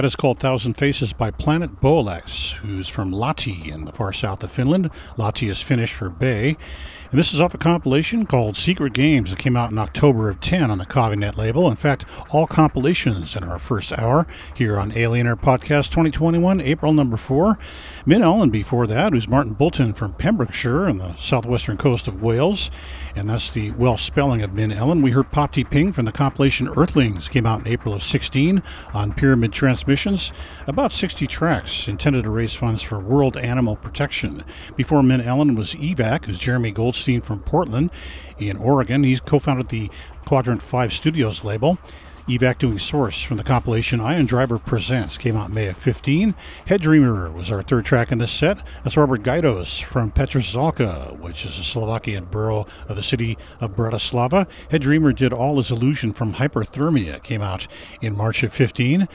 That is called Thousand Faces by Planet Boelex, who's from Lahti in the far south of Finland. Lahti is Finnish for bay. And this is off a compilation called Secret Games that came out in October of 10 on the Covinet label. In fact, all compilations in our first hour here on Alien Air Podcast 2021, April number 4. Min Allen before that, who's Martin Bolton from Pembrokeshire on the southwestern coast of Wales and that's the Welsh spelling of Min Ellen. We heard Pop Ping from the compilation Earthlings, came out in April of 16 on Pyramid Transmissions. About 60 tracks intended to raise funds for World Animal Protection. Before Min Ellen was EVAC, who's Jeremy Goldstein from Portland in Oregon. He's co founded the Quadrant 5 Studios label. Evac doing Source from the compilation Iron Driver Presents came out May of 15. Head Dreamer was our third track in this set. That's Robert Gajdos from Petržalka, which is a Slovakian borough of the city of Bratislava. Head Dreamer did All Is Illusion from Hyperthermia, came out in March of 15.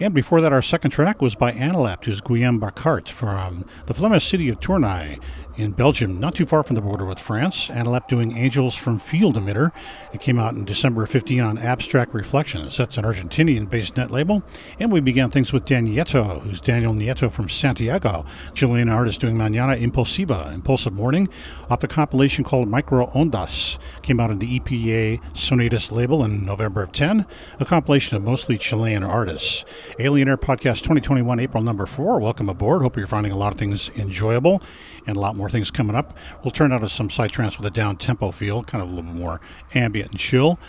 And before that, our second track was by Analapt, who's Guillaume Bacart from the Flemish city of Tournai in Belgium, not too far from the border with France. Analapt doing Angels from Field Emitter. It came out in December of 15 on Abstract Reflections. That's an Argentinian based net label. And we began things with Dan Nieto, who's Daniel Nieto from Santiago, Chilean artist doing Manana Impulsiva, Impulsive Morning, off the compilation called Micro Ondas. Came out on the EPA Sonatus label in November of 10, a compilation of mostly Chilean artists. Alien Air Podcast 2021, April number 4. Welcome aboard. Hope you're finding a lot of things enjoyable and a lot more things coming up. We'll turn out to some psytrance with a down tempo feel, kind of a little bit more ambient and chill.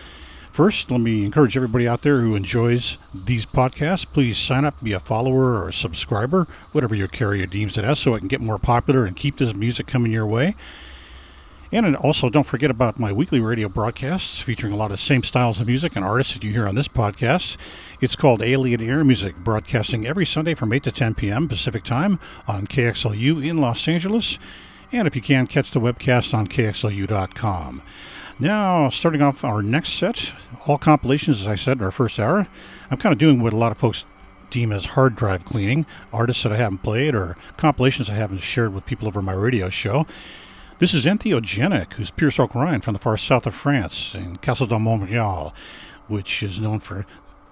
First, let me encourage everybody out there who enjoys these podcasts, please sign up, be a follower or a subscriber, whatever your carrier deems it as, so it can get more popular and keep this music coming your way. And also, don't forget about my weekly radio broadcasts featuring a lot of the same styles of music and artists that you hear on this podcast. It's called Alien Air Music, broadcasting every Sunday from 8 to 10 p.m. Pacific Time on KXLU in Los Angeles. And if you can, catch the webcast on KXLU.com. Now, starting off our next set, all compilations, as I said in our first hour. I'm kind of doing what a lot of folks deem as hard drive cleaning, artists that I haven't played or compilations I haven't shared with people over my radio show. This is Entheogenic, who's Pierce O'Brien from the far south of France in Castle de Montreal, which is known for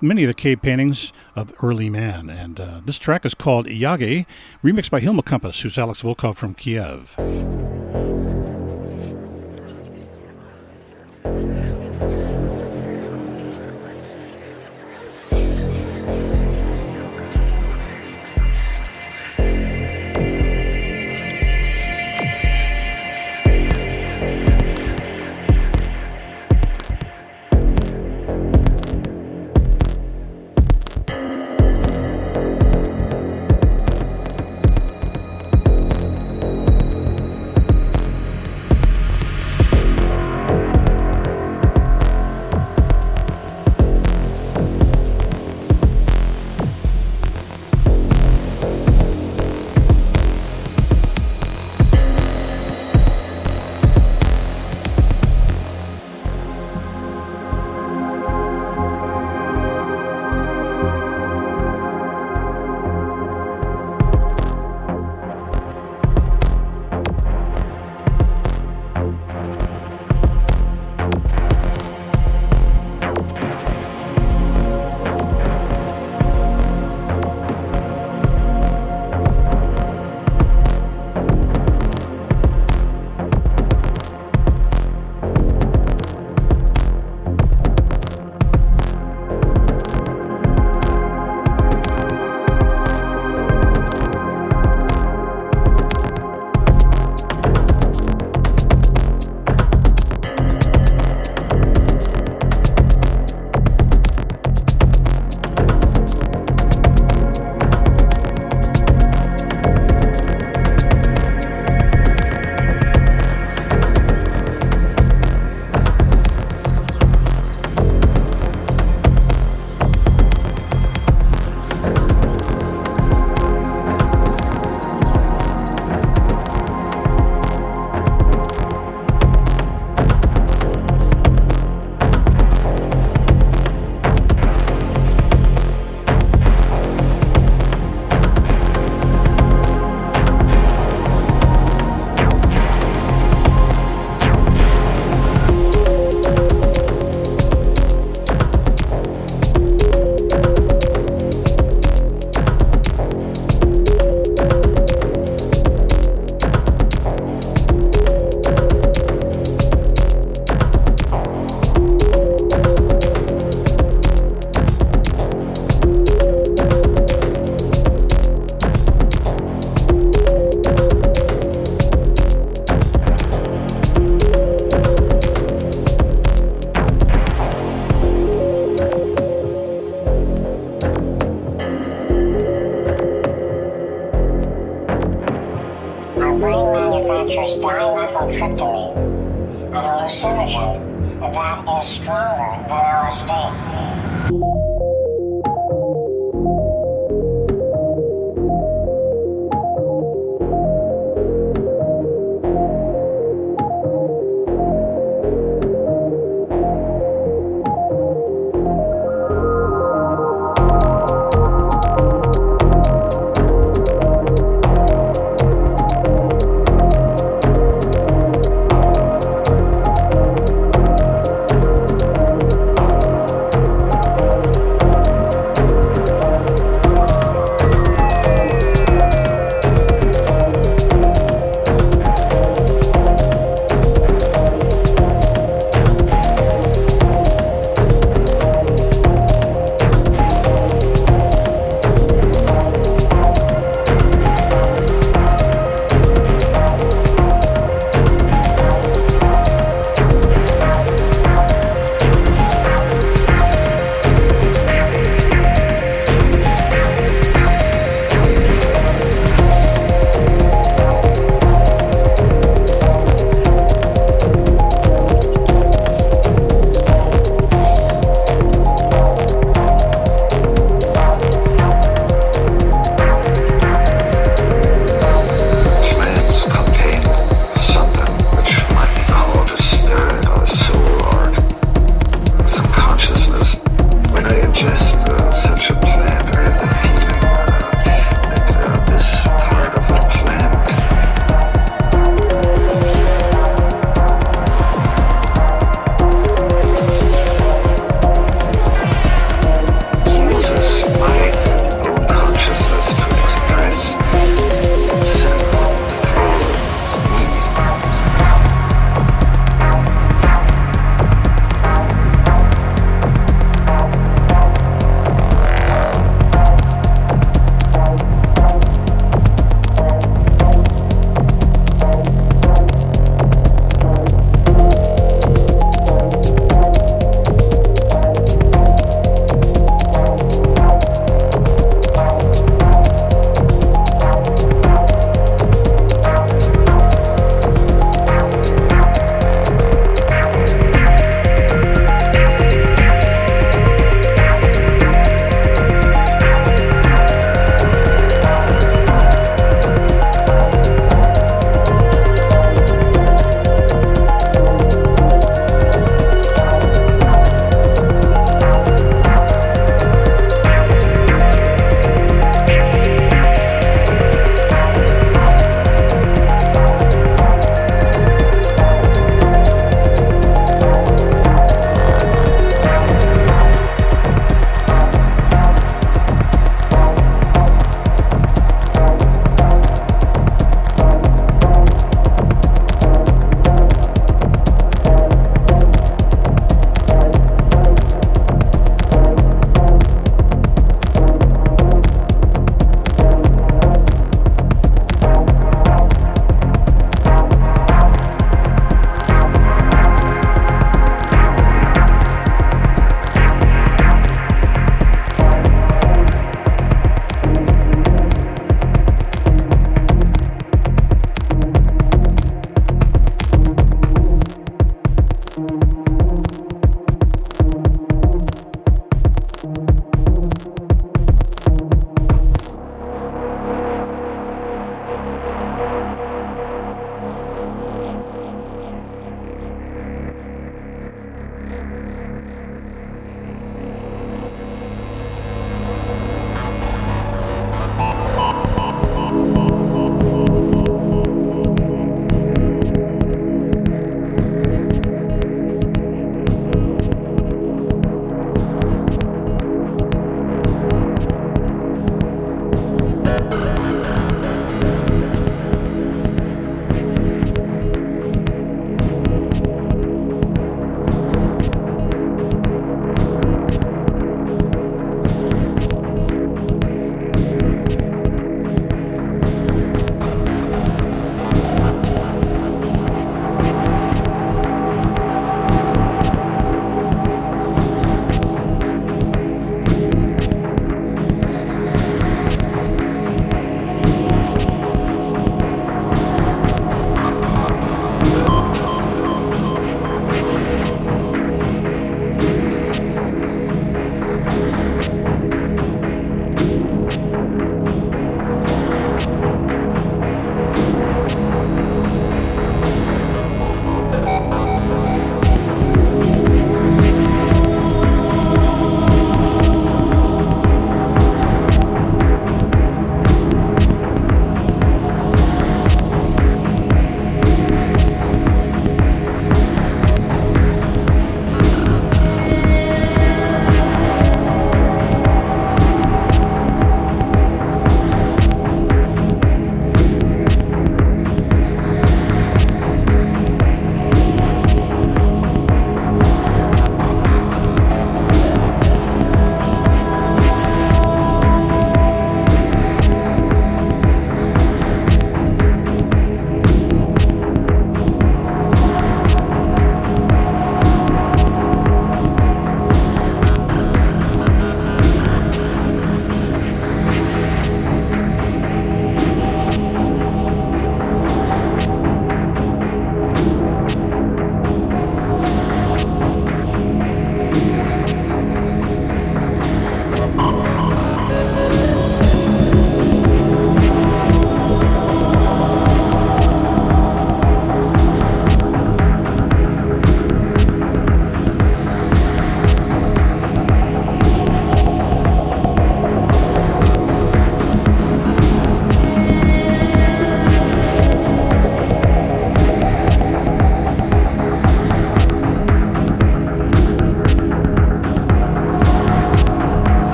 many of the cave paintings of early man. And uh, this track is called Yage, remixed by Hilma Compass, who's Alex Volkov from Kiev.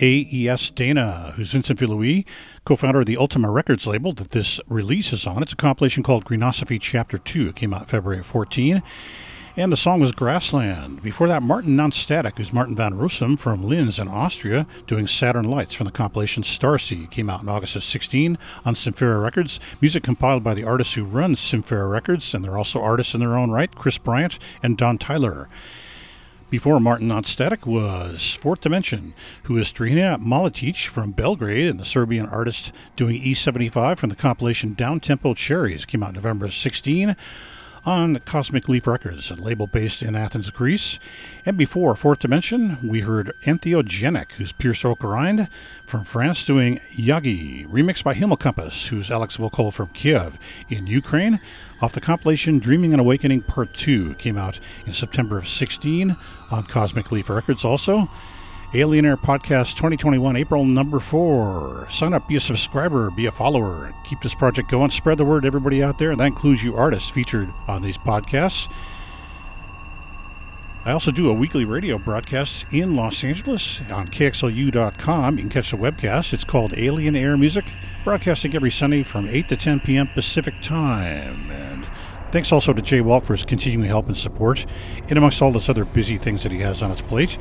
AES Dana, who's Vincent Villuis, co founder of the Ultimae Records label that this release is on. It's a compilation called Greenosophy Chapter 2. It came out February 14. And the song was Grassland. Before that, Martin Nonstatic, who's Martin van Rossum from Linz in Austria, doing Saturn Lights from the compilation Starseed. Came out in August of 16 on Symphera Records. Music compiled by the artists who run Symphera Records, and they're also artists in their own right, Chris Bryant and Don Tyler. Before Martin Nonstatic was Fourth Dimension, who is Strina Malatic from Belgrade and the Serbian artist doing E75 from the compilation Downtempo Cherries. Came out November 16 on Cosmic Leaf Records, a label based in Athens, Greece. And before Fourth Dimension, we heard Entheogenic, who's Piers Oak-Rhind from France, doing Yagi, remixed by Himmelkompass, who's Alex Vokal from Kiev in Ukraine. Off the compilation Dreaming and Awakening Part 2 came out in September of 16 on Cosmic Leaf Records also. Alien Air Podcast 2021, April number four. Sign up, be a subscriber, be a follower. Keep this project going. Spread the word, everybody out there. And that includes you artists featured on these podcasts. I also do a weekly radio broadcast in Los Angeles on KXLU.com. You can catch the webcast. It's called Alien Air Music, broadcasting every Sunday from 8 to 10 p.m. Pacific Time. And thanks also to Jay Walt for his continuing help and support, and amongst all those other busy things that he has on his plate.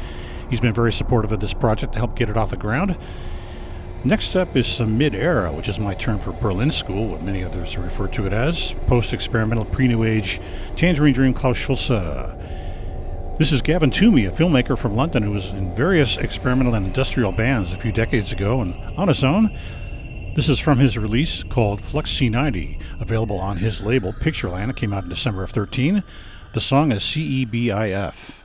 He's been very supportive of this project to help get it off the ground. Next up is some mid era, which is my term for Berlin School, what many others refer to it as. Post experimental, pre New Age, Tangerine Dream, Klaus Schulze. This is Gavin Toomey, a filmmaker from London who was in various experimental and industrial bands a few decades ago and on his own. This is from his release called Flux C90, available on his label Pictureland. It came out in December of 13. The song is CEBIF.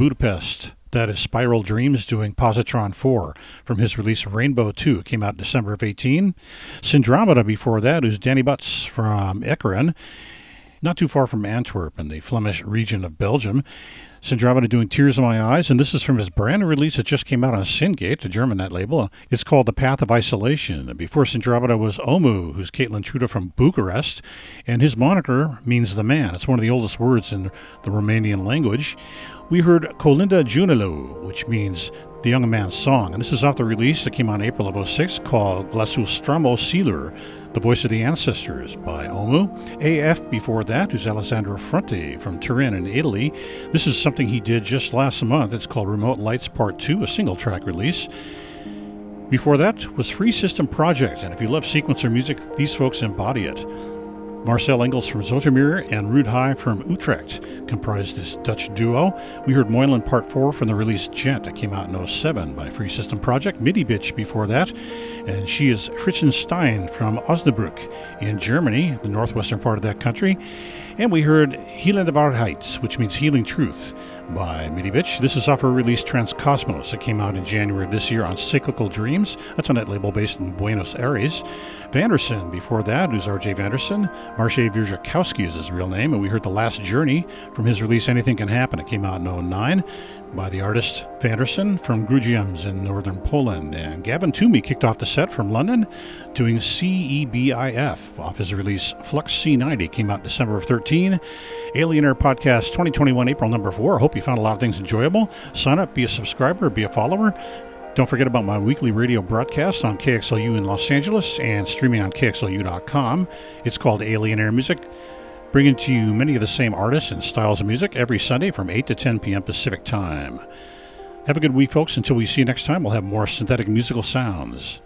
Budapest. That is Spiral Dreams doing Positron 4 from his release Rainbow 2. Came out December of 18. Syndromeda before that is Danny Budts from Ekeren, not too far from Antwerp in the Flemish region of Belgium. Syndromeda doing Tears in My Eyes, and this is from his brand new release that just came out on Syngate, the German net label. It's called The Path of Isolation. Before Syndromeda was Omu, who's Caitlin Truda from Bucharest, and his moniker means the man. It's one of the oldest words in the Romanian language. We heard Colinda Junelui, which means the young man's song, and this is off the release that came in April of 06 called Glasu Stramo Sealer. The Voice of the Ancestors by Omu. AF before that is Alessandro Fronte from Turin in Italy. This is something he did just last month. It's called Remote Lights Part 2, a single track release. Before that was Free System Project, and if you love sequencer music, these folks embody it. Marcel Engels from Zoetermeer and Ruud Heij from Utrecht comprised this Dutch duo. We heard Moylan Part 4 from the release Gent. It came out in 07 by Free System Project. MIDI Bitch before that. And she is Christian Stein from Osnabrück in Germany, the northwestern part of that country. And we heard Healende Waarheid, which means Healing Truth, by MIDI Bitch. This is off her release Transcosmos. It came out in January this year on Cyclical Dreams. That's on that label based in Buenos Aires. Vanderson before that, is R.J. Vanderson. Marshe Wierzchowski is his real name, and we heard The Last Journey from his release Anything Can Happen. It came out in 09 by the artist Vanderson from Grudziądz in northern Poland. And Gavin Toomey kicked off the set from London doing CEBIF off his release Flux C90. Came out December of 13. Alien Air Podcast 2021, April number 4. I hope you found a lot of things enjoyable. Sign up, be a subscriber, be a follower. Don't forget about my weekly radio broadcast on KXLU in Los Angeles and streaming on KXLU.com. It's called Alien Air Music, bringing to you many of the same artists and styles of music every Sunday from 8 to 10 p.m. Pacific Time. Have a good week, folks. Until we see you next time, we'll have more synthetic musical sounds.